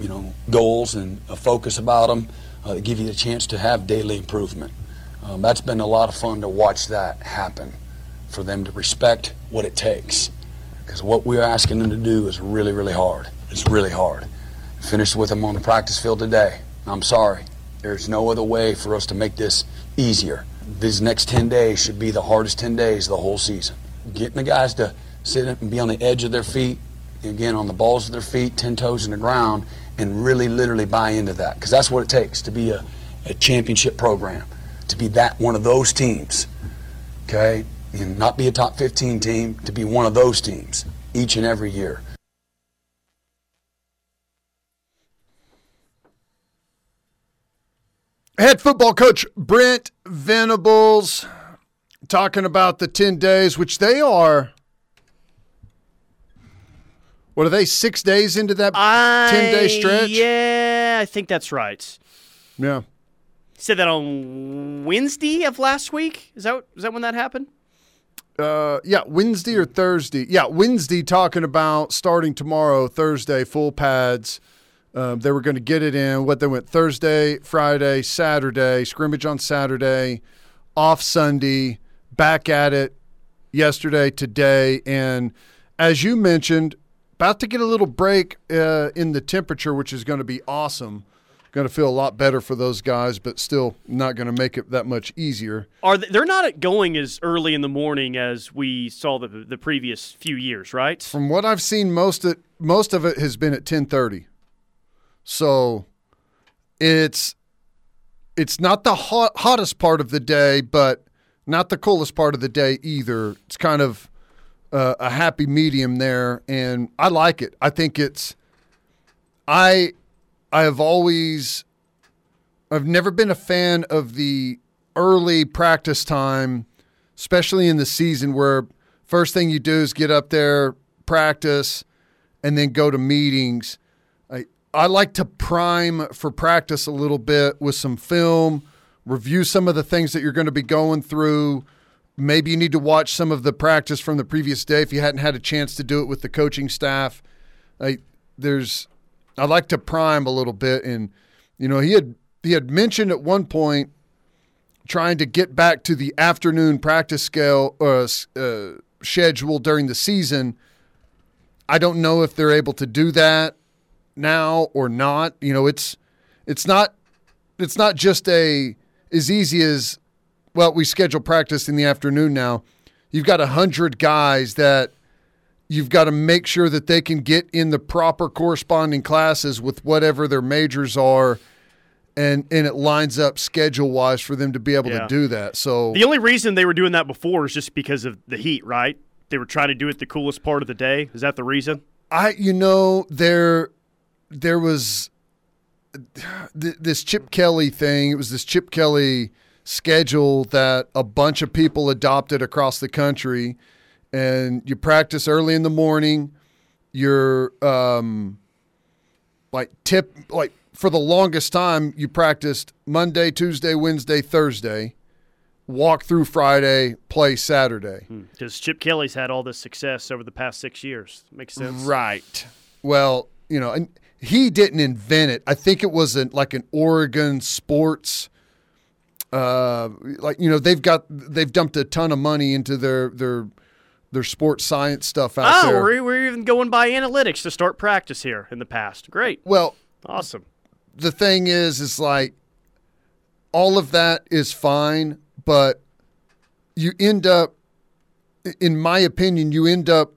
you know, goals and a focus about them uh, give you the chance to have daily improvement. Um, that's been a lot of fun to watch that happen, for them to respect what it takes. Because what we're asking them to do is really, really hard. It's really hard. Finished with them on the practice field today. I'm sorry. There's no other way for us to make this easier. These next 10 days should be the hardest 10 days of the whole season. Getting the guys to sit and be on the edge of their feet, again, on the balls of their feet, 10 toes in the ground, and really literally buy into that. Because that's what it takes to be a, a championship program, to be that one of those teams. Okay? And not be a top 15 team, to be one of those teams each and every year. Head football coach Brent Venables talking about the 10 days, which they are. What are they, six days into that 10 day stretch? Yeah, I think that's right. Yeah. Said that on Wednesday of last week. Is that is that when that happened? Uh, yeah, Wednesday or Thursday. Yeah, Wednesday talking about starting tomorrow, Thursday, full pads. Um, they were going to get it in. What they went Thursday, Friday, Saturday, scrimmage on Saturday, off Sunday, back at it yesterday, today. And as you mentioned, about to get a little break uh, in the temperature, which is going to be awesome. Going to feel a lot better for those guys, but still not going to make it that much easier. Are they, they're not going as early in the morning as we saw the the previous few years, right? From what I've seen, most of most of it has been at ten thirty. So it's it's not the hot, hottest part of the day, but not the coolest part of the day either. It's kind of uh, a happy medium there, and I like it. I think it's I I have always I've never been a fan of the early practice time, especially in the season where first thing you do is get up there, practice, and then go to meetings. I I like to prime for practice a little bit with some film, review some of the things that you're going to be going through. Maybe you need to watch some of the practice from the previous day if you hadn't had a chance to do it with the coaching staff. I, there's I like to prime a little bit, and you know he had he had mentioned at one point trying to get back to the afternoon practice scale uh, uh, schedule during the season. I don't know if they're able to do that now or not. You know, it's it's not it's not just a as easy as well. We schedule practice in the afternoon now. You've got a hundred guys that you've got to make sure that they can get in the proper corresponding classes with whatever their majors are and and it lines up schedule wise for them to be able Yeah. to do that so The only reason they were doing that before is just because of the heat, right? They were trying to do it the coolest part of the day. Is that the reason? i you know there there was th- this chip kelly thing it was this chip kelly schedule that a bunch of people adopted across the country and you practice early in the morning you're um like tip like for the longest time you practiced monday tuesday wednesday thursday walk through friday play saturday Because Chip Kelly's had all this success over the past six years. Makes sense. Right. Well, you know, and he didn't invent it. I think it was an, like an Oregon sports. Uh, like you know, they've got they've dumped a ton of money into their their their sports science stuff out Oh, there. we're, we're even going by analytics to start practice here in the past. Great. well, Awesome. the thing is, is like all of that is fine, but you end up, in my opinion, you end up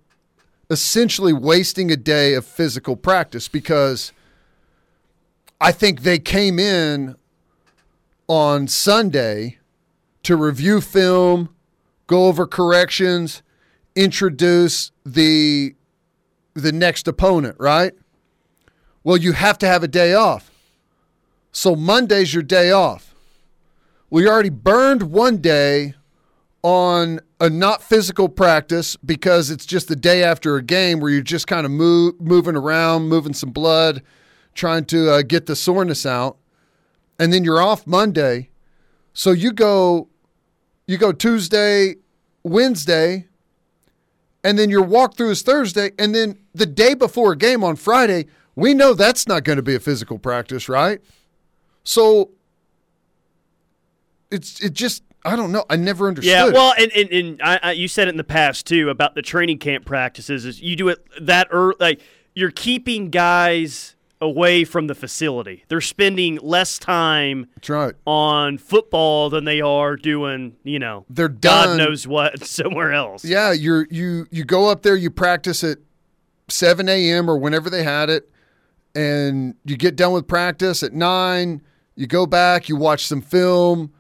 essentially wasting a day of physical practice because I think they came in on Sunday to review film, go over corrections, introduce the the next opponent, right? Well, you have to have a day off. So Monday's your day off. Well, you already burned one day on a not physical practice because it's just the day after a game where you're just kind of move, moving around, moving some blood, trying to uh, get the soreness out, and then you're off Monday. So you go, you go Tuesday, Wednesday, and then your walkthrough is Thursday, and then the day before a game on Friday, We know that's not going to be a physical practice, right? So it's it just I don't know. I never understood. Yeah, well, and, and, and I, I, you said it in the past too about the training camp practices. Is you do it that early, like you're keeping guys away from the facility. They're spending less time right. on football than they are doing, you know, They're God knows what somewhere else. Yeah, you're you you go up there, you practice at seven a.m. or whenever they had it, and you get done with practice at nine. You go back, you watch some film.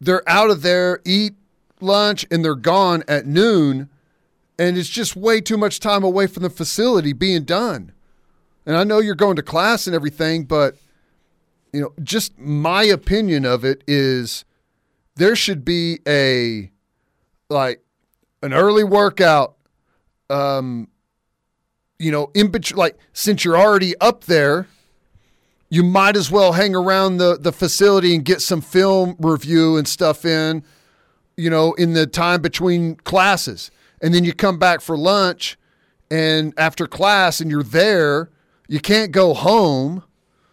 They're out of there, eat lunch, and they're gone at noon. And it's just way too much time away from the facility being done. And I know you're going to class and everything, but you know, just my opinion of it is there should be a like an early workout um you know in between like since you're already up there you might as well hang around the the facility and get some film review and stuff in you know in the time between classes. And then you come back for lunch and after class and you're there you can't go home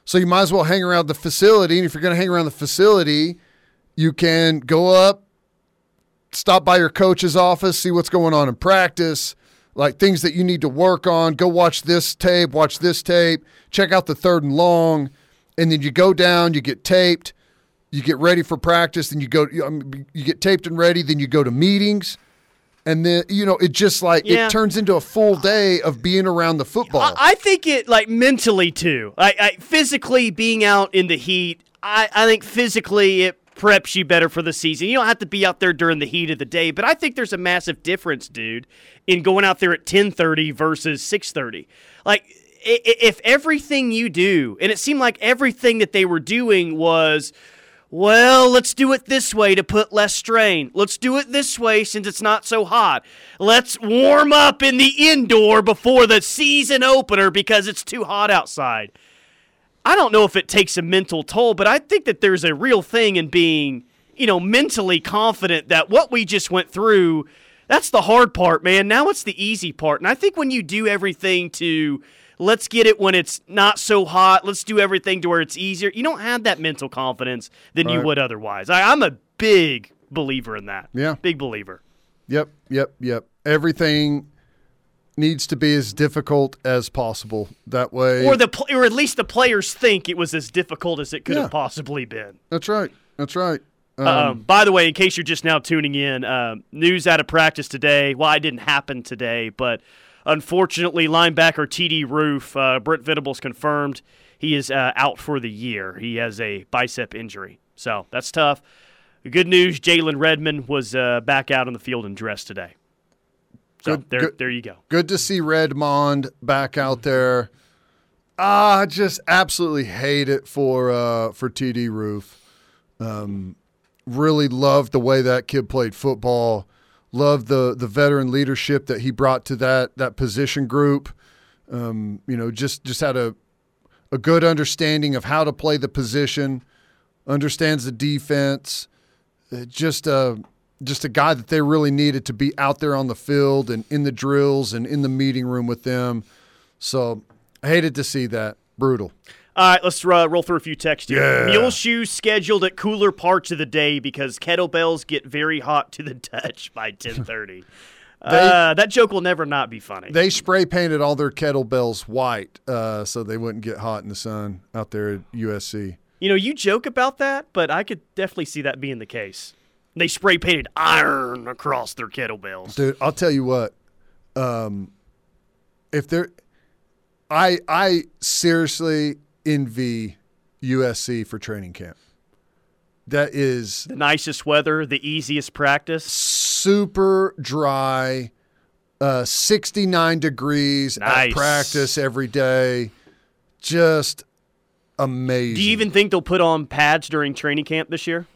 so you might as well hang around the facility and if you're going to hang around the facility you can go up stop by your coach's office, see what's going on in practice, like things that you need to work on. Go watch this tape, watch this tape, check out the third and long, and then you go down, you get taped, you get ready for practice, then you go, you, get taped and ready, then you go to meetings. And then you know it just like Yeah. it turns into a full day of being around the football. I, I think it like mentally too. I, I physically being out in the heat. I, I think physically it preps you better for the season. You don't have to be out there during the heat of the day, but I think there's a massive difference, dude, in going out there at 10:30 versus 6:30. Like if everything you do, and it seemed like everything that they were doing was well, let's do it this way to put less strain. Let's do it this way since it's not so hot. Let's warm up in the indoor before the season opener because it's too hot outside. I don't know if it takes a mental toll, but I think that there's a real thing in being, you know, mentally confident that what we just went through, that's the hard part, man. Now it's the easy part. And I think when you do everything to let's get it when it's not so hot, let's do everything to where it's easier, you don't have that mental confidence than you would otherwise. I, I'm a big believer in that. Yeah. Big believer. Yep, yep, yep. Everything needs to be as difficult as possible. That way, Or the or at least the players think it was as difficult as it could Yeah. have possibly been. that's right. That's right. Um, Um, by the way, in case you're just now tuning in, um, news out of practice today. Well, it didn't happen today, but unfortunately, linebacker TD Roof, uh, Brent Venables confirmed he is uh, out for the year. He has a bicep injury, so that's tough. The good news: Jalen Redmond was uh, back out on the field and dressed today. So Good- there, good- there you go. good to see Redmond back out there. Ah, I just absolutely hate it for uh, for TD Roof. Um, really loved the way that kid played football. Loved the the veteran leadership that he brought to that that position group. Um, you know, just just had a a good understanding of how to play the position. Understands the defense. Uh, just a just a guy that they really needed to be out there on the field and in the drills and in the meeting room with them. So I hated to see that. Brutal. All right, let's uh, roll through a few texts here. Yeah. Mule shoes scheduled at cooler parts of the day because kettlebells get very hot to the touch by 10:30. uh, that joke will never not be funny. They spray painted all their kettlebells white uh, so they wouldn't get hot in the sun out there at USC. you know, you joke about that, but I could definitely see that being the case. They spray painted iron across their kettlebells. Dude, I'll tell you what. Um, if there, I I seriously envy USC for training camp. That is The nicest weather, the easiest practice. super dry, uh, 69 degrees Nice. at practice every day. Just amazing. Do you even think they'll put on pads during training camp this year?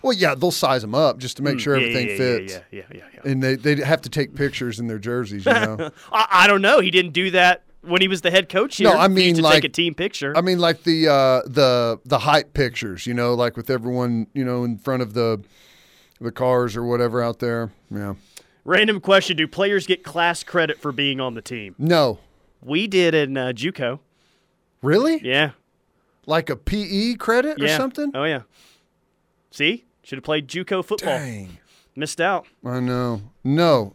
Well, yeah, they'll size them up just to make sure Mm, Yeah, everything yeah, fits. Yeah, yeah, yeah, yeah. And they they have to take pictures in their jerseys, you know. I, I don't know. He didn't do that when he was the head coach here. No, I He mean, to like- take a team picture. I mean, like the uh, the the hype pictures, you know, like with everyone, you know, in front of the the cars or whatever out there. Yeah. Random question: Do players get class credit for being on the team? No, We did in uh, JUCO. Really? Yeah. Like a PE credit or something? Oh yeah. See? Should have played JUCO football. Dang. Missed out. I know. No.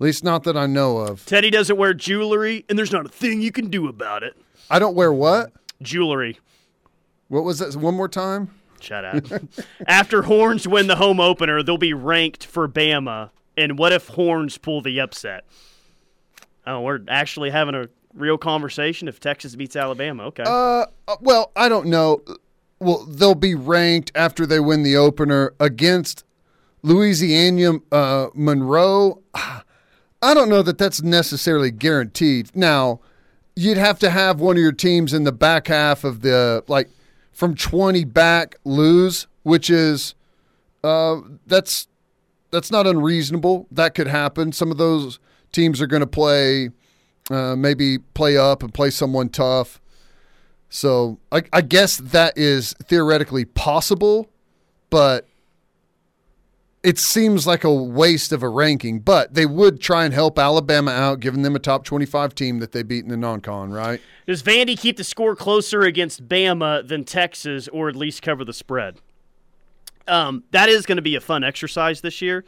At least not that I know of. Teddy doesn't wear jewelry, and there's not a thing you can do about it. I don't wear what? Jewelry. What was that? One more time? Shut up. After Horns win the home opener, they'll be ranked for Bama. And what if Horns pull the upset? Oh, we're actually having a real conversation if Texas beats Alabama. Okay. Uh, uh, well, I don't know. Well, they'll be ranked after they win the opener against Louisiana uh, Monroe. I don't know that that's necessarily guaranteed. Now, you'd have to have one of your teams in the back half of the like from 20 back lose, which is uh, that's that's not unreasonable. That could happen. Some of those teams are going to play uh, maybe play up and play someone tough. So I, I guess that is theoretically possible, but it seems like a waste of a ranking. But they would try and help Alabama out, giving them a top 25 team that they beat in the non con, right? Does Vandy keep the score closer against Bama than Texas, or at least cover the spread? Um, that is going to be a fun exercise this year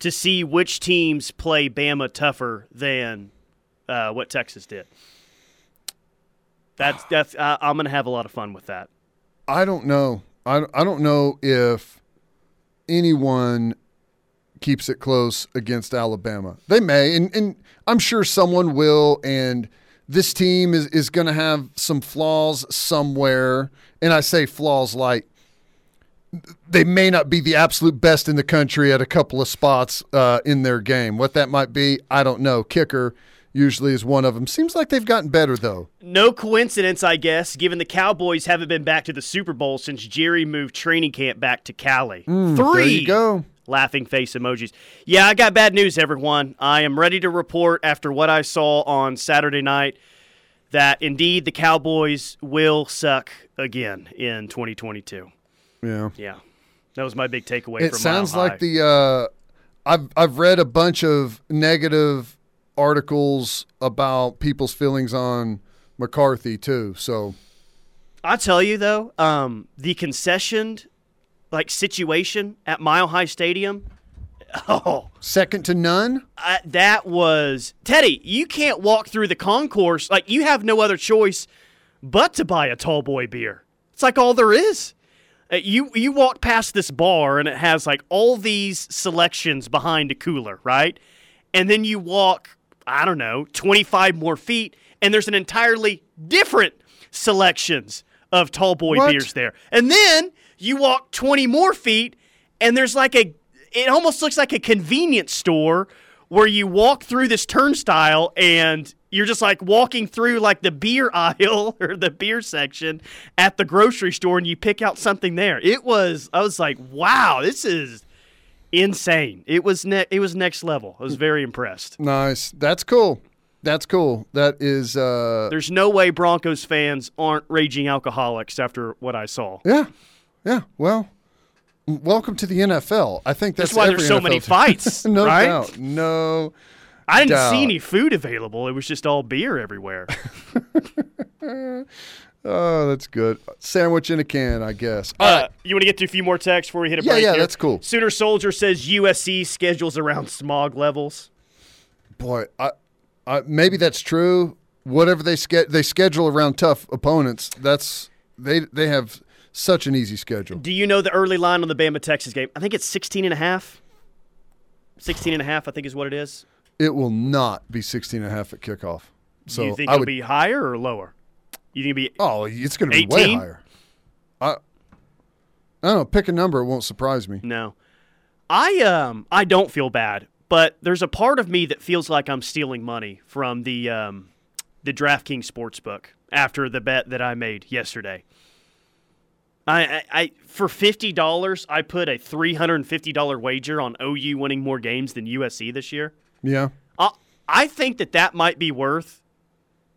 to see which teams play Bama tougher than uh, what Texas did. That's that's. Uh, I'm going to have a lot of fun with that. I don't know. I, I don't know if anyone keeps it close against Alabama. They may, and, and I'm sure someone will. And this team is, is going to have some flaws somewhere. And I say flaws like they may not be the absolute best in the country at a couple of spots uh, in their game. What that might be, I don't know. Kicker usually is one of them. Seems like they've gotten better, though. No coincidence, I guess, given the Cowboys haven't been back to the Super Bowl since Jerry moved training camp back to Cali. Three. There you go. Laughing face emojis. Yeah, I got bad news, everyone. I am ready to report after what I saw on Saturday night that indeed the Cowboys will suck again in 2022. Yeah. Yeah, that was my big takeaway. It sounds like the uh, I've I've read a bunch of negative articles about people's feelings on McCarthy too. So I tell you though, um, the concessioned like situation at Mile High Stadium. Oh, second to none. I, that was Teddy. You can't walk through the concourse like you have no other choice but to buy a tall boy beer. It's like all there is. Uh, you you walk past this bar and it has like all these selections behind a cooler, right? And then you walk, I don't know, 25 more feet and there's an entirely different selections of tall boy What? beers there. And then you walk 20 more feet and there's like a it almost looks like a convenience store where you walk through this turnstile and you're just like walking through like the beer aisle or the beer section at the grocery store and you pick out something there. It was I was like, "Wow, this is insane." It was ne- it was next level. I was very impressed. Nice. That's cool. That's cool. That is uh There's no way Broncos fans aren't raging alcoholics after what I saw. yeah. Yeah. Well, welcome to the NFL. I think that's, That's why there's so NFL many team. fights, no right? doubt. No. I didn't doubt. see any food available. It was just all beer everywhere. Oh, that's good. Sandwich in a can, I guess. All right. Uh, you want to get to a few more texts before we hit a Yeah, break? yeah, here? that's cool. Sooner Soldier says USC schedules around smog levels. Boy, I, I, maybe that's true. Whatever they ske- they schedule around tough opponents, that's they they have such an easy schedule. Do you know the early line on the Bama Texas game? I think it's 16 and a half. 16 and a half, I think is what it is. It will not be 16 and a half at kickoff. So Do you think I it'll would be higher or lower? You think it'll be Oh, it's going to be way higher. I I don't know, pick a number, it won't surprise me. No. I um I don't feel bad, but there's a part of me that feels like I'm stealing money from the um the DraftKings sportsbook after the bet that I made yesterday. I, I, I for fifty dollars I put a three hundred and fifty dollar wager on OU winning more games than USC this year. Yeah. I, I think that that might be worth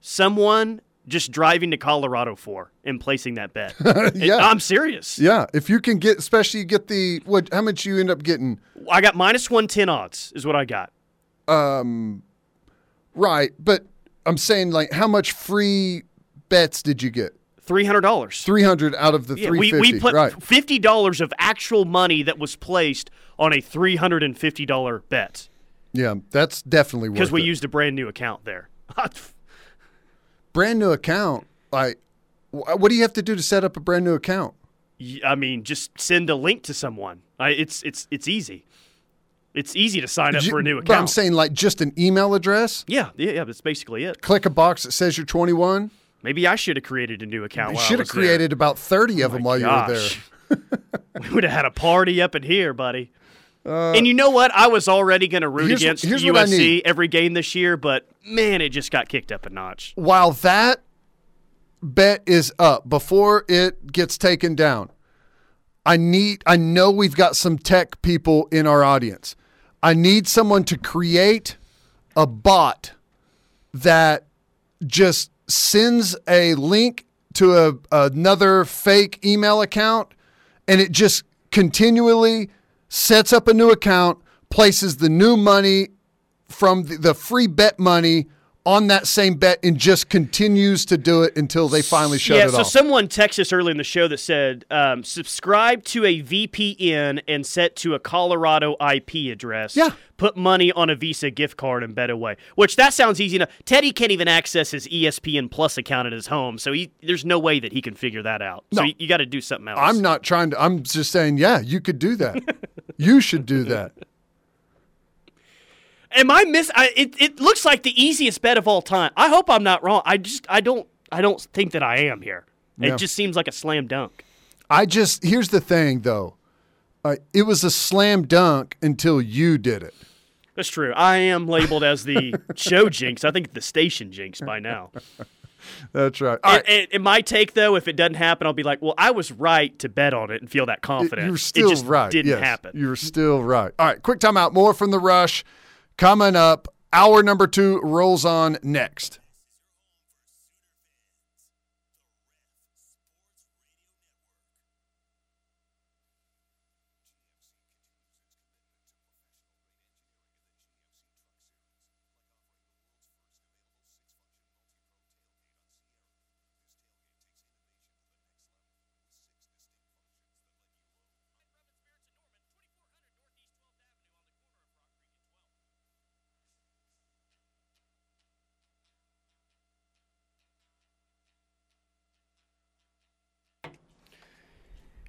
someone just driving to Colorado for and placing that bet. Yeah. I'm serious. Yeah, if you can get especially get the what how much you end up getting I got minus 110 odds, is what I got. Um, right, but I'm saying like how much free bets did you get? Three hundred dollars. Three hundred out of the Yeah, three we, we put right. fifty dollars of actual money that was placed on a three hundred and fifty dollar bet Yeah, that's definitely worth because we it. used a brand new account there. brand new account. Like, wh- what do you have to do to set up a brand new account? I mean, just send a link to someone. I, it's it's it's easy. It's easy to sign up You- for a new account. But I'm saying like just an email address. yeah, yeah, yeah. That's basically it. Click a box that says you're 21. Maybe I should have created a new account. You should have was there. created about 30 of oh them while you were there. We would have had a party up in here, buddy. And you know what? I was already going to root Uh, here's- against here's USC every game this year, but man, it just got kicked up a notch. While that bet is up before it gets taken down, I need I know we've got some tech people in our audience. I need someone to create a bot that just sends a link to a, another fake email account and it just continually sets up a new account, places the new money from the, the free bet money on that same bet and just continues to do it until they finally shut yeah, it so off. So someone texted us early in the show that said, um, subscribe to a VPN and set to a Colorado IP address. Yeah. Put money on a Visa gift card and bet away. Which that sounds easy enough. Teddy can't even access his ESPN Plus account at his home, so he, there's no way that he can figure that out. So No. you, you got to do something else. I'm not trying to, I'm just saying, yeah, you could do that. you should do that. Am I miss? I, it it looks like the easiest bet of all time. I hope I'm not wrong. I just I don't I don't think that I am here. Yeah. It just seems like a slam dunk. I just, here's the thing though. Uh, it was a slam dunk until you did it. That's true. I am labeled as the show jinx. I think the station jinx by now. That's right. All right. And, and, and my take though, if it doesn't happen, I'll be like, well, I was right to bet on it and feel that confident. You're still it just right. Didn't yes, happen. You're still right. All right, quick timeout. More from the rush coming up. Hour number two rolls on next.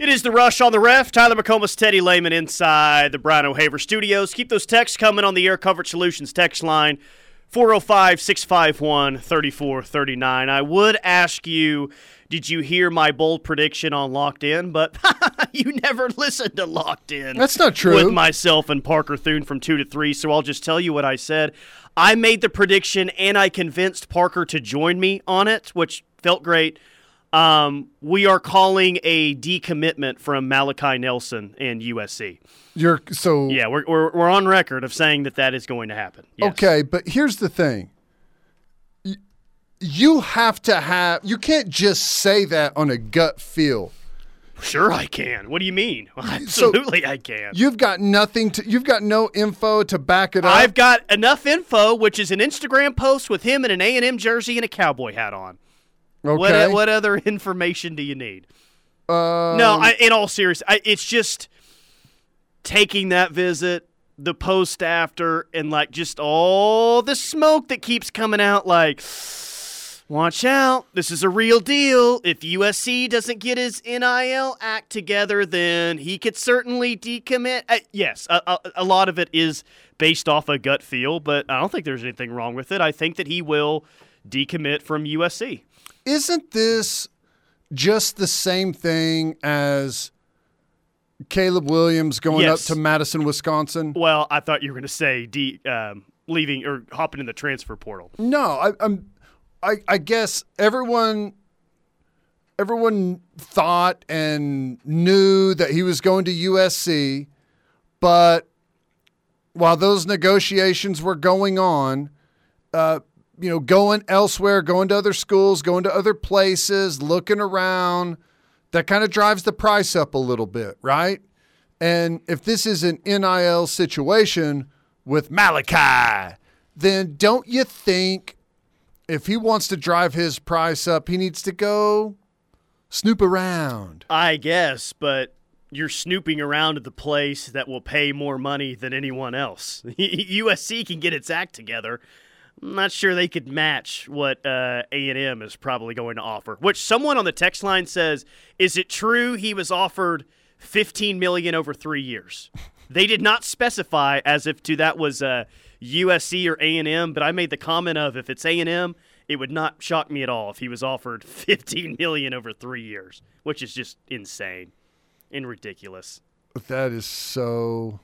It is the rush on the ref. Tyler McComas, Teddy Lehman inside the Brian O'Haver studios. Keep those texts coming on the Air Coverage Solutions text line 405 651 3439. I would ask you, did you hear my bold prediction on Locked In? But you never listened to Locked In. That's not true. With myself and Parker Thune from 2 to 3. So I'll just tell you what I said. I made the prediction and I convinced Parker to join me on it, which felt great. Um, we are calling a decommitment from Malachi Nelson and USC. You're so Yeah, we're, we're, we're on record of saying that that is going to happen. Yes. Okay, but here's the thing. You have to have you can't just say that on a gut feel. Sure, I can. What do you mean? Absolutely, I can. You've got nothing to you've got no info to back it up. I've got enough info, which is an Instagram post with him in an A&M jersey and a cowboy hat on. Okay. What what other information do you need? Uh, No, I, in all seriousness, it's just taking that visit, the post after, and like just all the smoke that keeps coming out. Like, watch out, this is a real deal. If USC doesn't get his NIL act together, then he could certainly decommit. Uh, yes, a, a, a lot of it is based off a gut feel, but I don't think there's anything wrong with it. I think that he will decommit from USC. isn't this just the same thing as Caleb Williams going Yes. up to Madison, Wisconsin? Well, I thought you were going to say de, um, leaving or hopping in the transfer portal. No, I, I'm. I, I guess everyone, everyone thought and knew that he was going to USC, but while those negotiations were going on, uh, you know, going elsewhere, going to other schools, going to other places, looking around, that kind of drives the price up a little bit, right? And if this is an NIL situation with Malachi, then don't you think if he wants to drive his price up, he needs to go snoop around. I guess, but you're snooping around at the place that will pay more money than anyone else. USC can get its act together. I'm not sure they could match what uh, A&M is probably going to offer. Which someone on the text line says, "Is it true he was offered 15 million over three years?" they did not specify as if to that was uh, USC or A&M, but I made the comment of if it's A&M, it would not shock me at all if he was offered 15 million over three years, which is just insane and ridiculous. That is so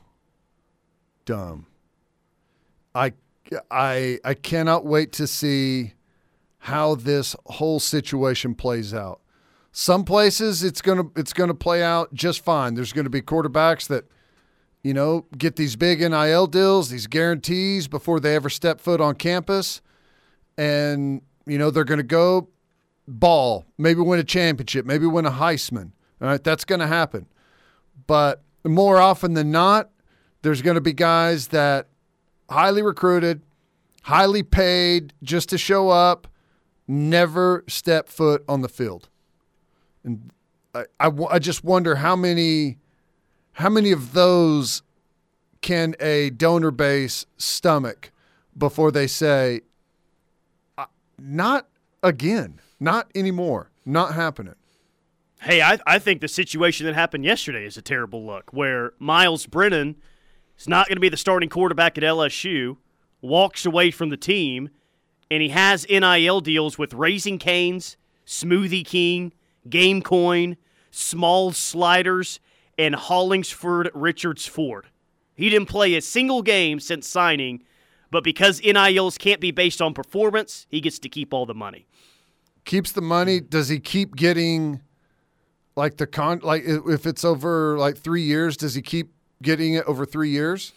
dumb. I I I cannot wait to see how this whole situation plays out. Some places it's to it's to play out just fine. There's to be quarterbacks that you know, get these big NIL deals, these guarantees before they ever step foot on campus and you know, they're to go ball, maybe win a championship, maybe win a Heisman. All right, that's to happen. But more often than not, there's to be guys that highly recruited, highly paid just to show up, never step foot on the field. And I, I, I just wonder how many how many of those can a donor base stomach before they say, not again, not anymore, not happening? Hey, I, I think the situation that happened yesterday is a terrible look where Myles Brennan is not going to be the starting quarterback at LSU, walks away from the team, and he has NIL deals with Raising Canes, Smoothie King, Game Coin, Small Sliders, and Hollingsworth Richards Ford. He didn't play a single game since signing, but because NILs can't be based on performance, he gets to keep all the money. Keeps the money. Does he keep getting like the con like if it's over like 3 years, does he keep getting it over 3 years?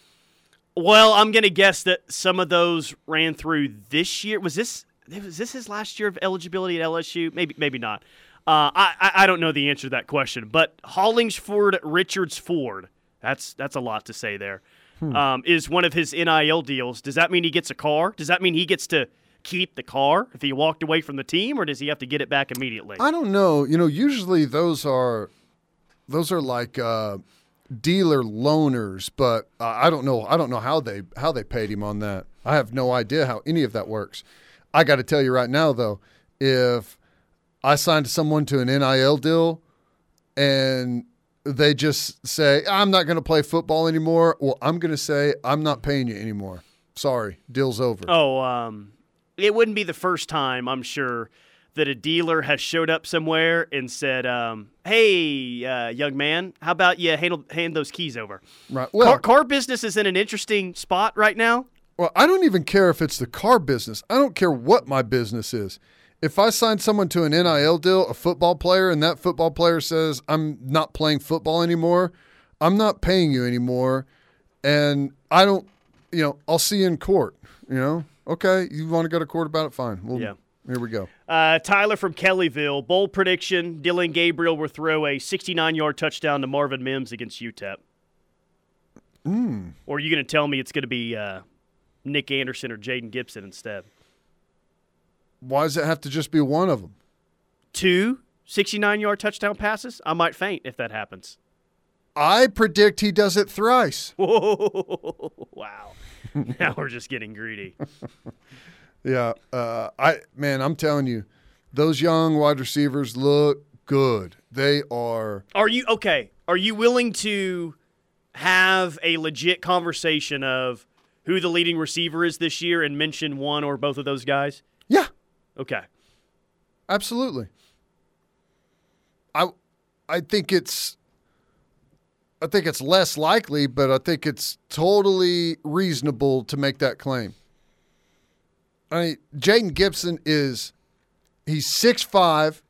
Well, I'm going to guess that some of those ran through this year. Was this was this his last year of eligibility at LSU? Maybe maybe not. Uh, I I don't know the answer to that question, but Hollingsworth Richards Ford. That's that's a lot to say there. Hmm. Um, is one of his NIL deals. Does that mean he gets a car? Does that mean he gets to keep the car if he walked away from the team, or does he have to get it back immediately? I don't know. You know, usually those are those are like uh, dealer loaners, but uh, I don't know. I don't know how they how they paid him on that. I have no idea how any of that works. I got to tell you right now, though, if I signed someone to an NIL deal and they just say, I'm not going to play football anymore, well, I'm going to say, I'm not paying you anymore. Sorry, deal's over. Oh, um, it wouldn't be the first time, I'm sure, that a dealer has showed up somewhere and said, um, "Hey, uh, young man, how about you handle, hand those keys over?" Right. Well, car, car business is in an interesting spot right now. Well, I don't even care if it's the car business. I don't care what my business is. If I sign someone to an NIL deal, a football player, and that football player says, I'm not playing football anymore, I'm not paying you anymore, and I don't, you know, I'll see you in court. You know, okay, you want to go to court about it? Fine. Well, yeah. Here we go. Uh, Tyler from Kellyville, bold prediction: Dillon Gabriel will throw a 69-yard touchdown to Marvin Mims against UTEP. Mm. Or are you going to tell me it's going to be uh, Nic Anderson or Jayden Gibson instead? Why does it have to just be one of them? Two 69 yard touchdown passes? I might faint if that happens. I predict he does it thrice. Whoa, wow. now we're just getting greedy. yeah. Uh, I man, I'm telling you, those young wide receivers look good. They are. Are you okay? Are you willing to have a legit conversation of who the leading receiver is this year and mention one or both of those guys? Yeah. Okay. Absolutely. I I think it's I think it's less likely, but I think it's totally reasonable to make that claim. I mean, Jayden Gibson is he's six five.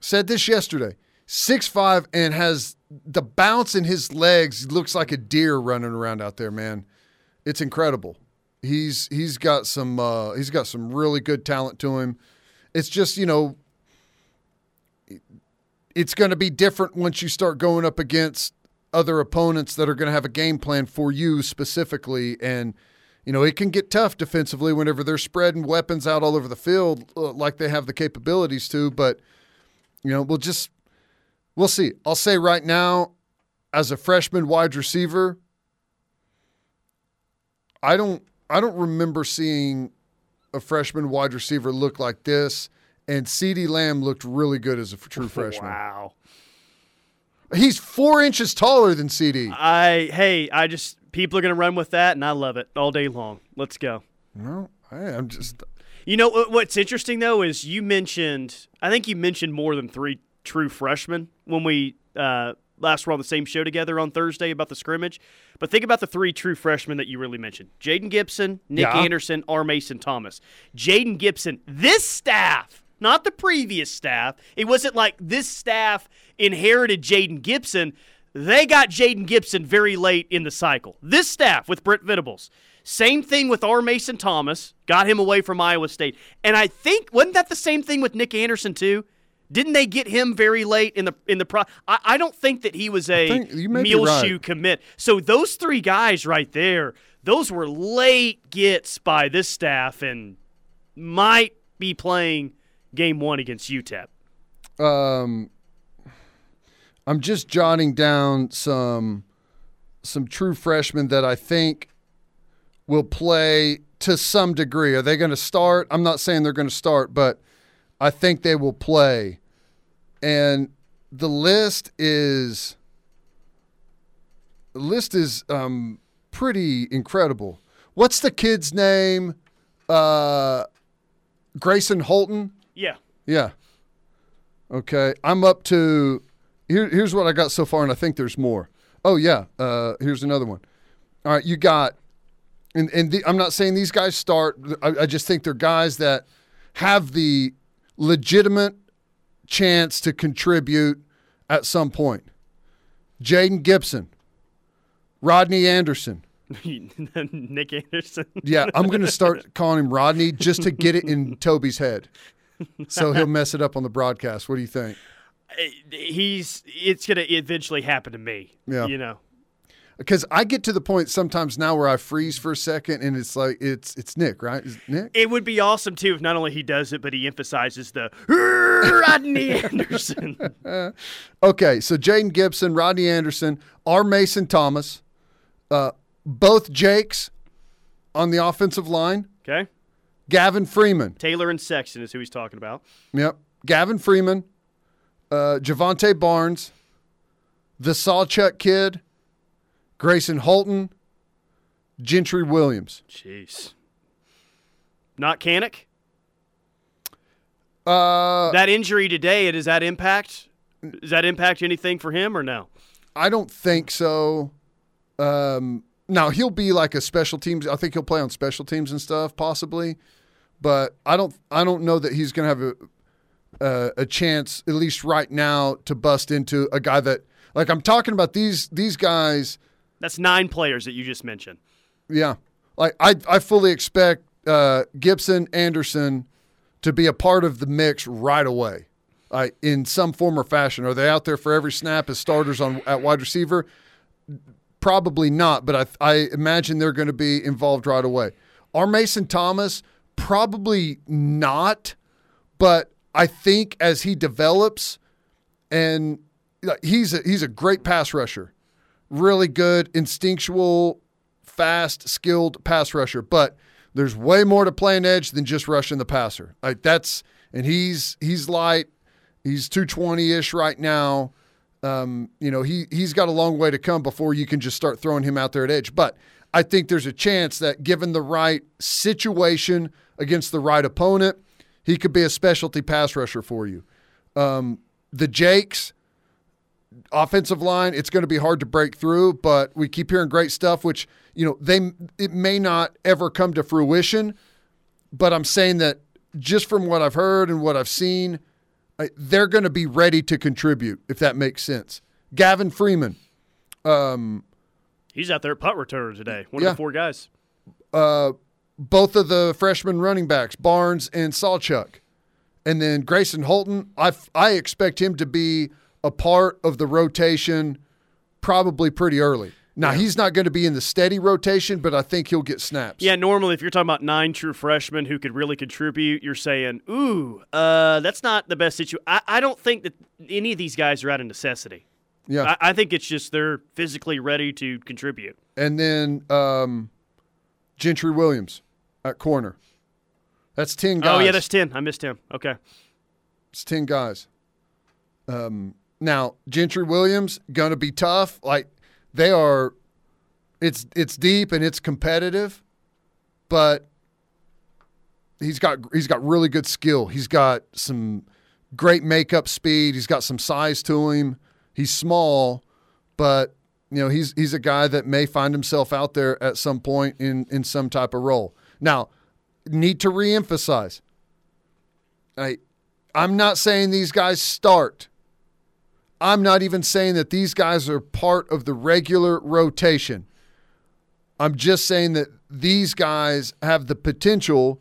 Said this yesterday. Six five and has the bounce in his legs. Looks like a deer running around out there, man. It's incredible. He's he's got some uh, he's got some really good talent to him. It's just you know it's going to be different once you start going up against other opponents that are going to have a game plan for you specifically and you know, it can get tough defensively whenever they're spreading weapons out all over the field uh, like they have the capabilities to. But, you know, we'll just, we'll see. I'll say right now, as a freshman wide receiver, I don't, I don't remember seeing a freshman wide receiver look like this. And CeeDee Lamb looked really good as a true freshman. Wow. He's four inches taller than CeeDee. I hey, I just people are gonna run with that, and I love it all day long. Let's go. No, I, I'm just. You know what's interesting though is you mentioned. I think you mentioned more than three true freshmen when we uh, last were on the same show together on Thursday about the scrimmage. But think about the three true freshmen that you really mentioned: Jayden Gibson, Nick Yeah. Anderson, R. Mason Thomas. Jayden Gibson, this staff, not the previous staff. It wasn't like this staff inherited Jayden Gibson. They got Jayden Gibson very late in the cycle. This staff with Brent Venables. Same thing with R. Mason Thomas. Got him away from Iowa State. And I think wasn't that the same thing with Nic Anderson too? Didn't they get him very late in the in the pro? I, I don't think that he was a think you may be meal right. shoe commit. So those three guys right there, those were late gets by this staff and might be playing game one against UTEP. Um, I'm just jotting down some some true freshmen that I think will play to some degree. Are they going to start? I'm not saying they're going to start, but I think they will play. And the list is the list is um, pretty incredible. What's the kid's name? Uh, Gracen Halton. Yeah. Yeah. Okay. I'm up to here, here's what I got so far, and I think there's more. Oh yeah. Uh, here's another one. All right, you got and and the, I'm not saying these guys start. I, I just think they're guys that have the legitimate chance to contribute at some point. Jayden Gibson, Rodney Anderson. Nic Anderson. Yeah, I'm going to start calling him Rodney just to get it in Toby's head. So he'll mess it up on the broadcast. What do you think? He's it's gonna eventually happen to me. Yeah. You know. Because I get to the point sometimes now where I freeze for a second and it's like it's it's Nick, right? Nick? It would be awesome too if not only he does it, but he emphasizes the Rodney Anderson. Okay, so Jayden Gibson, Rodney Anderson, R. Mason Thomas, uh, both Jakes on the offensive line. Okay. Gavin Freeman. Taylor and Sexton is who he's talking about. Yep. Gavin Freeman, uh, Jovantae Barnes, the Sawchuk kid, Gracen Halton, Gentry Williams. Jeez. Not Kanak? Uh, That injury today, does that impact? Does that impact anything for him or no? I don't think so. Um, now he'll be like a special teams. I think he'll play on special teams and stuff, possibly. But I don't. I don't know that he's going to have a, a a chance, at least right now, to bust into a guy that like I'm talking about these these guys. That's nine players that you just mentioned. Yeah, like I I fully expect uh, Gibson Anderson to be a part of the mix right away, uh, in some form or fashion. Are they out there for every snap as starters on at wide receiver? Probably not, but I I imagine they're going to be involved right away. R. Mason Thomas probably not, but I think as he develops, and he's a, he's a great pass rusher, really good instinctual fast, skilled pass rusher, but there's way more to playing edge than just rushing the passer. Like that's and he's he's light, he's 220 ish right now. Um, you know, he he's got a long way to come before you can just start throwing him out there at edge. But I think there's a chance that given the right situation against the right opponent, he could be a specialty pass rusher for you. Um, the Jakes, offensive line, it's going to be hard to break through, but we keep hearing great stuff, which, you know, they it may not ever come to fruition, but I'm saying that just from what I've heard and what I've seen, they're going to be ready to contribute, if that makes sense. Gavin Freeman, He's out there at punt returner today. One Yeah. of the four guys. uh, both of the freshman running backs, Barnes and Sawchuk. And then Gracen Halton, I, I expect him to be a part of the rotation probably pretty early. Now he's not going to be in the steady rotation, but I think he'll get snaps. Yeah, normally if you're talking about nine true freshmen who could really contribute, you're saying, "Ooh, uh, that's not the best situation." I, I don't think that any of these guys are out of necessity. yeah. I, I think it's just they're physically ready to contribute. and then um, Gentry Williams at corner. That's ten guys. Oh yeah, that's ten. I missed him. Okay. It's ten guys. Um, now Gentry Williams gonna be tough. Like they are, it's it's deep and it's competitive, but he's got he's got really good skill. He's got some great makeup speed. He's got some size to him. He's small, but you know he's he's a guy that may find himself out there at some point in in some type of role. Now, need to reemphasize. I I'm not saying these guys start. I'm not even saying that these guys are part of the regular rotation. I'm just saying that these guys have the potential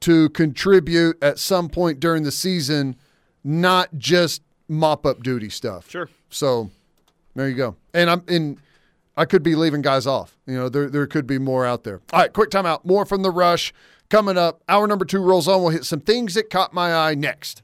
to contribute at some point during the season, not just mop up duty stuff. Sure. So there you go. And I'm in I could be leaving guys off. You know, there there could be more out there. All right, quick timeout. More from the rush coming up. Hour number two rolls on. We'll hit some things that caught my eye next.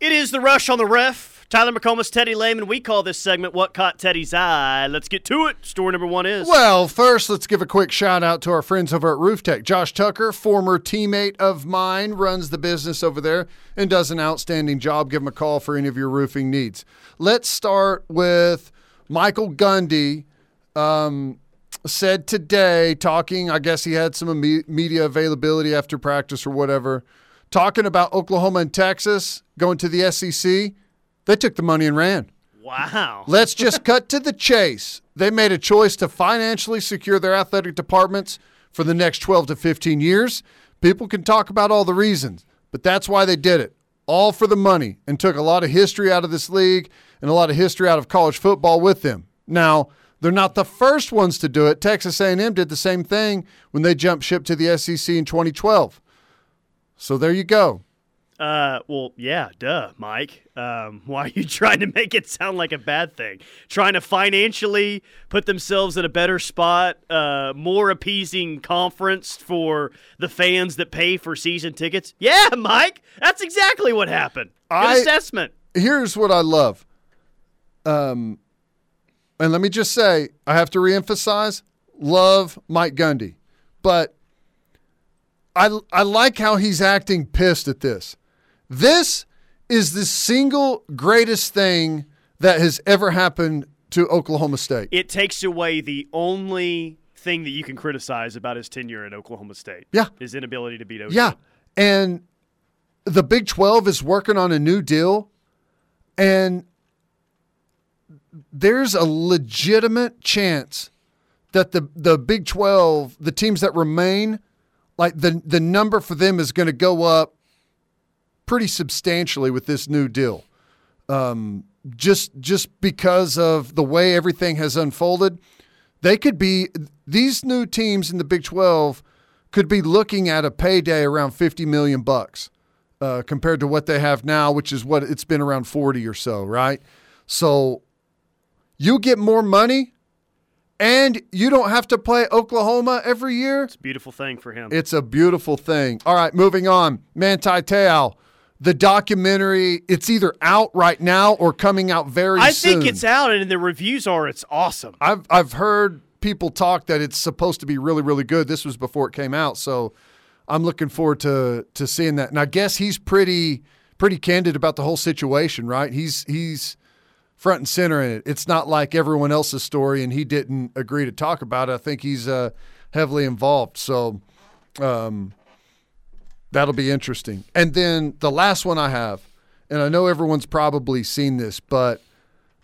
It is the rush on the ref. Tyler McComas, Teddy Lehman. We call this segment "What Caught Teddy's Eye." Let's get to it. Story number one is Well, first, let's give a quick shout out to our friends over at Roof Tech. Josh Tucker, former teammate of mine, runs the business over there and does an outstanding job. Give him a call for any of your roofing needs. Let's start with Michael Gundy. Um, said today, talking, I guess he had some media availability after practice or whatever, talking about Oklahoma and Texas going to the SEC. They took the money and ran. wow. Let's just cut to the chase. They made a choice to financially secure their athletic departments for the next 12 to 15 years. People can talk about all the reasons, but that's why they did it. All for the money and took a lot of history out of this league and a lot of history out of college football with them. Now, they're not the first ones to do it. Texas A&M did the same thing when they jumped ship to the SEC in 2012. So there you go. Uh, well, yeah, duh, Mike. Um, why are you trying to make it sound like a bad thing? Trying to financially put themselves in a better spot, uh, more appeasing conference for the fans that pay for season tickets? Yeah, Mike, that's exactly what happened. Good I- assessment. here's what I love. Um, and let me just say, I have to reemphasize, love Mike Gundy, but I I like how he's acting pissed at this. This is the single greatest thing that has ever happened to Oklahoma State. It takes away the only thing that you can criticize about his tenure at Oklahoma State. Yeah. His inability to beat OU. Yeah. And the Big 12 is working on a new deal. And there's a legitimate chance that the, the Big 12, the teams that remain, like the, the number for them is going to go up pretty substantially with this new deal. Um, just just because of the way everything has unfolded, they could be these new teams in the Big 12 could be looking at a payday around 50 million bucks uh, compared to what they have now, which is what it's been around 40 or so, right? So you get more money and you don't have to play Oklahoma every year. It's a beautiful thing for him. It's a beautiful thing. All right, moving on. Manti Te'o, the documentary, it's either out right now or coming out very I soon. I think it's out, and the reviews are it's awesome. I've I've heard people talk that it's supposed to be really really good. This was before it came out, so I'm looking forward to to seeing that. And I guess he's pretty pretty candid about the whole situation, right? He's he's front and center in it. It's not like everyone else's story, and he didn't agree to talk about it. I think he's uh, heavily involved, so um, that'll be interesting. And then the last one I have, and I know everyone's probably seen this, but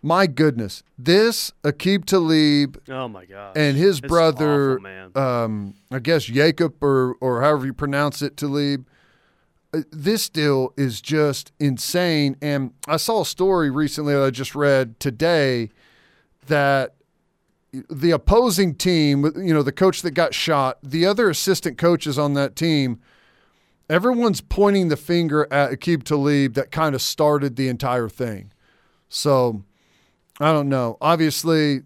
My goodness, this Aqib Talib Oh my god! and his It's brother, awful, um, I guess Jacob or or however you pronounce it, Talib. Uh, This deal is just insane. And I saw a story recently that I just read today that the opposing team, you know, the coach that got shot, the other assistant coaches on that team, everyone's pointing the finger at Aqib Talib that kind of started the entire thing. So I don't know. Obviously,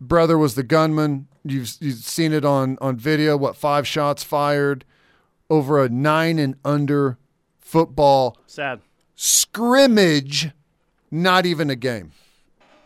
brother was the gunman. You've you've seen it on on video. What five shots fired over a nine and under football Sad. scrimmage, not even a game.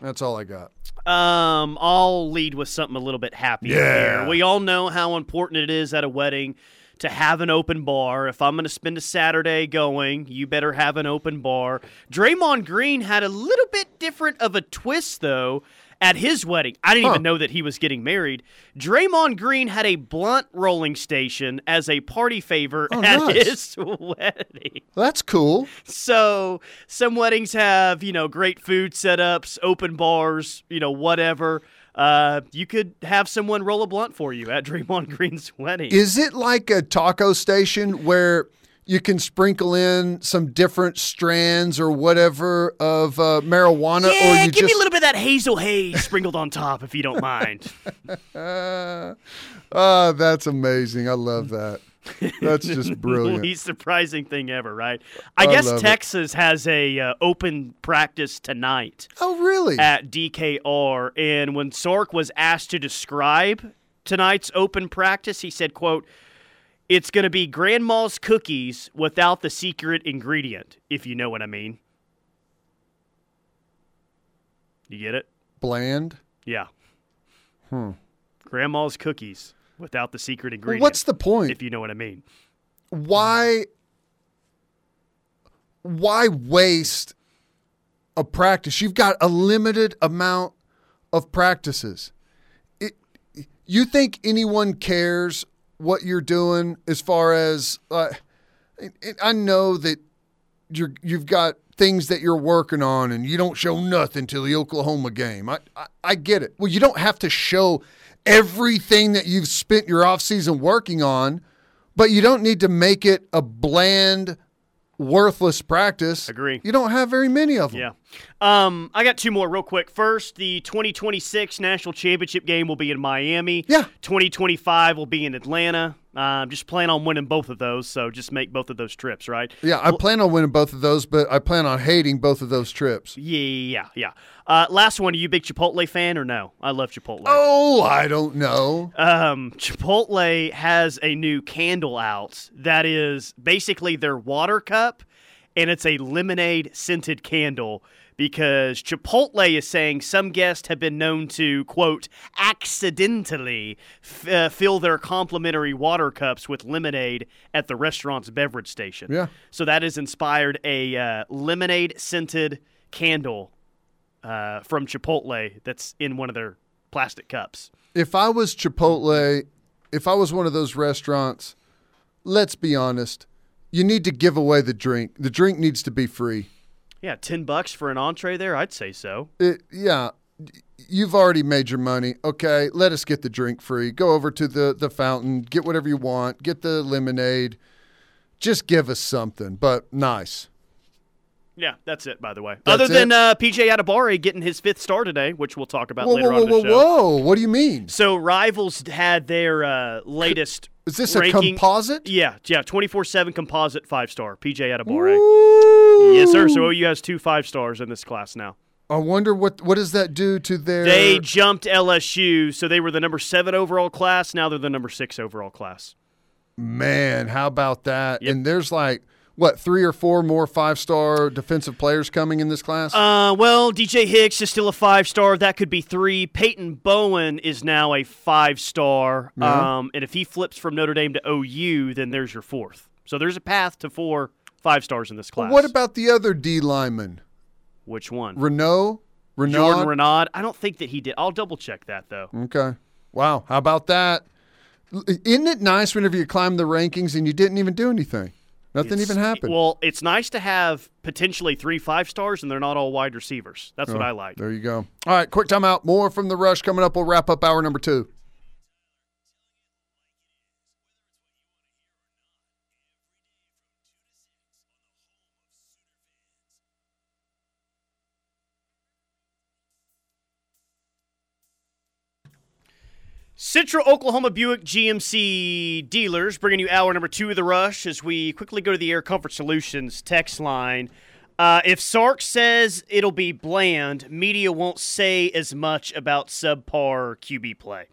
That's all I got. Um, I'll lead with something a little bit happier Yeah. here. We all know how important it is at a wedding to have an open bar. If I'm going to spend a Saturday going, you better have an open bar. Draymond Green had a little bit different of a twist, though, at his wedding. I didn't Huh. even know that he was getting married. Draymond Green had a blunt rolling station as a party favor Oh, at nice. his wedding. That's cool. So some weddings have, you know, great food setups, open bars, you know, whatever. Uh, you could have someone roll a blunt for you at Draymond Green's wedding. Is it like a taco station where you can sprinkle in some different strands or whatever of uh, marijuana, or yeah, you give me a little bit of that hazel haze sprinkled on top if you don't mind. Uh, oh, that's amazing. I love that. That's just brilliant. Least surprising thing ever, right? I, I guess love it. Texas has a uh, open practice tonight. Oh, really? at DKR. And when Sark was asked to describe tonight's open practice, he said, quote, it's going to be grandma's cookies without the secret ingredient, if you know what I mean. You get it? Bland. Yeah. Hmm. Grandma's cookies without the secret Well, ingredient. what's the point? if you know what I mean? why why waste a practice you've got a limited amount of practices it, you think anyone cares what you're doing as far as uh, i know that you're you've got things that you're working on and you don't show nothing till the oklahoma game i i, I get it well you don't have to show everything that you've spent your offseason working on but you don't need to make it a bland, worthless practice. Agree. You don't have very many of them. Yeah. Um, I got two more real quick. First, the 2026 national championship game will be in Miami. Yeah. 2025 will be in Atlanta. Uh, just plan on winning both of those, so just make both of those trips, right? Yeah, I plan on winning both of those, but I plan on hating both of those trips. Yeah, yeah. Uh, last one, are you a big Chipotle fan or no? I love Chipotle. Oh, I don't know. Um, Chipotle has a new candle out that is basically their water cup, and it's a lemonade scented candle because Chipotle is saying some guests have been known to, quote, accidentally f- uh, fill their complimentary water cups with lemonade at the restaurant's beverage station. Yeah. So that has inspired a uh, lemonade scented candle uh, from Chipotle that's in one of their plastic cups. If I was Chipotle, if I was one of those restaurants, let's be honest, you need to give away the drink. The drink needs to be free. Yeah, ten bucks for an entree there. I'd say so. It, yeah, you've already made your money. Okay, let us get the drink free. Go over to the the fountain, get whatever you want, get the lemonade. Just give us something, but nice. Yeah, that's it. By the way, That's other than uh, PJ Adebawore getting his fifth star today, which we'll talk about Whoa, later whoa, on whoa, whoa! What do you mean? So rivals had their uh, latest. Is this a ranking. composite? Yeah, yeah, twenty four seven composite five star. PJ. Ooh. Yes, sir. So OU has two five stars in this class now. I wonder what what does that do to their? They jumped LSU, so they were the number seven overall class. Now they're the number six overall class. Man, how about that? Yep. And there's like what three or four more five star defensive players coming in this class. Uh, well, DJ Hicks is still a five star. That could be three. Peyton Bowen is now a five star. Yeah. Um, and if he flips from Notre Dame to OU, then there's your fourth. So there's a path to four five stars in this class. what about the other D lineman, which one? Renaud? Renaud. Jordan Renaud. I don't think that he did. I'll double check that though. Okay. Wow. How about that? Isn't it nice whenever you climb the rankings and you didn't even do anything? Nothing It's- even happened. Well, it's nice to have potentially three five stars, and they're not all wide receivers. That's what oh, I like. There you go. All right, quick timeout. More from the rush coming up. We'll wrap up hour number two. Central Oklahoma Buick GMC dealers bringing you hour number two of the rush as we quickly go to the Air Comfort Solutions text line. Uh, if Sark says it'll be bland, media won't say as much about subpar QB play.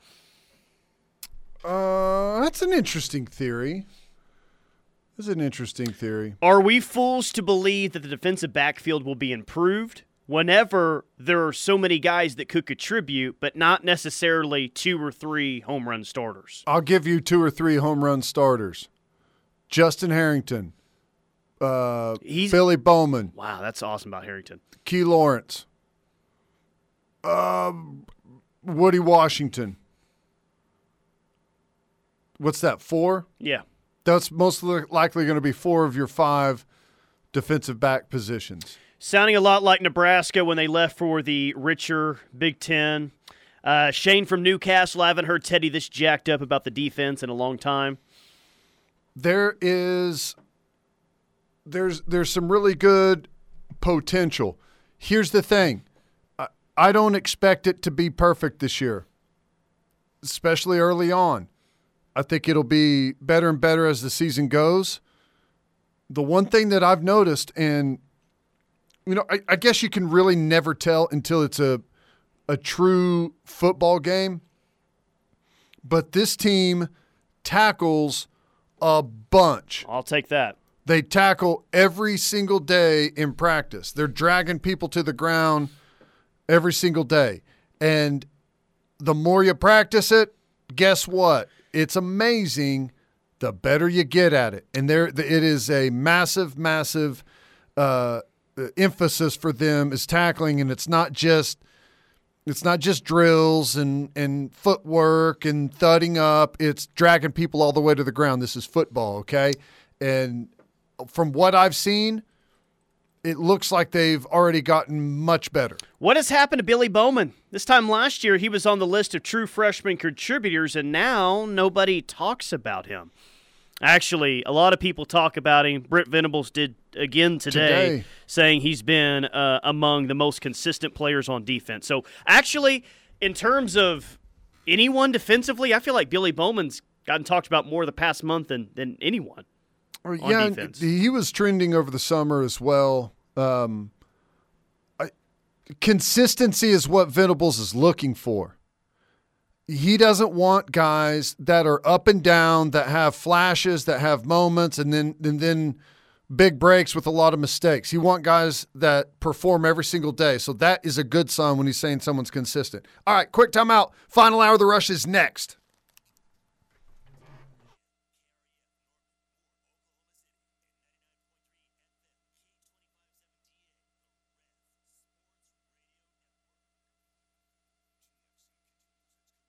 Uh, that's an interesting theory. That's an interesting theory. Are we fools to believe that the defensive backfield will be improved whenever there are so many guys that could contribute, but not necessarily two or three home run starters? I'll give you two or three home run starters. Justin Harrington, uh, He's Billy Bowman, wow, that's awesome about Harrington. Key Lawrence, um, Woody Washington. What's that? Four? Yeah, That's most likely going to be four of your five defensive back positions. Sounding a lot like Nebraska when they left for the richer Big Ten. Uh, Shane from Newcastle. I haven't heard Teddy this jacked up about the defense in a long time. there is there's there's some really good potential. Here's the thing. I, I don't expect it to be perfect this year. Especially early on. I think it'll be better and better as the season goes. The one thing that I've noticed and you know, I, I guess you can really never tell until it's a a true football game. But this team tackles a bunch. I'll take that. They tackle every single day in practice. They're dragging people to the ground every single day. And the more you practice it, guess what? It's amazing the better you get at it. And there it is a massive massive uh, emphasis for them is tackling and it's not just it's not just drills and, and footwork and thudding up. It's dragging people all the way to the ground. This is football, okay? And from what I've seen, it looks like they've already gotten much better. What has happened to Billy Bowman? This time last year, he was on the list of true freshman contributors, and now nobody talks about him. Actually, a lot of people talk about him. Brent Venables did again today, Today. saying he's been uh, among the most consistent players on defense. So, actually, in terms of anyone defensively, I feel like Billy Bowman's gotten talked about more the past month than, than anyone. On yeah, he was trending over the summer as well. Um, I, consistency is what Venables is looking for. He doesn't want guys that are up and down, that have flashes, that have moments, and then and then big breaks with a lot of mistakes. He want guys that perform every single day. So that is a good sign when he's saying someone's consistent. All right, quick timeout. Final hour of the rush is next.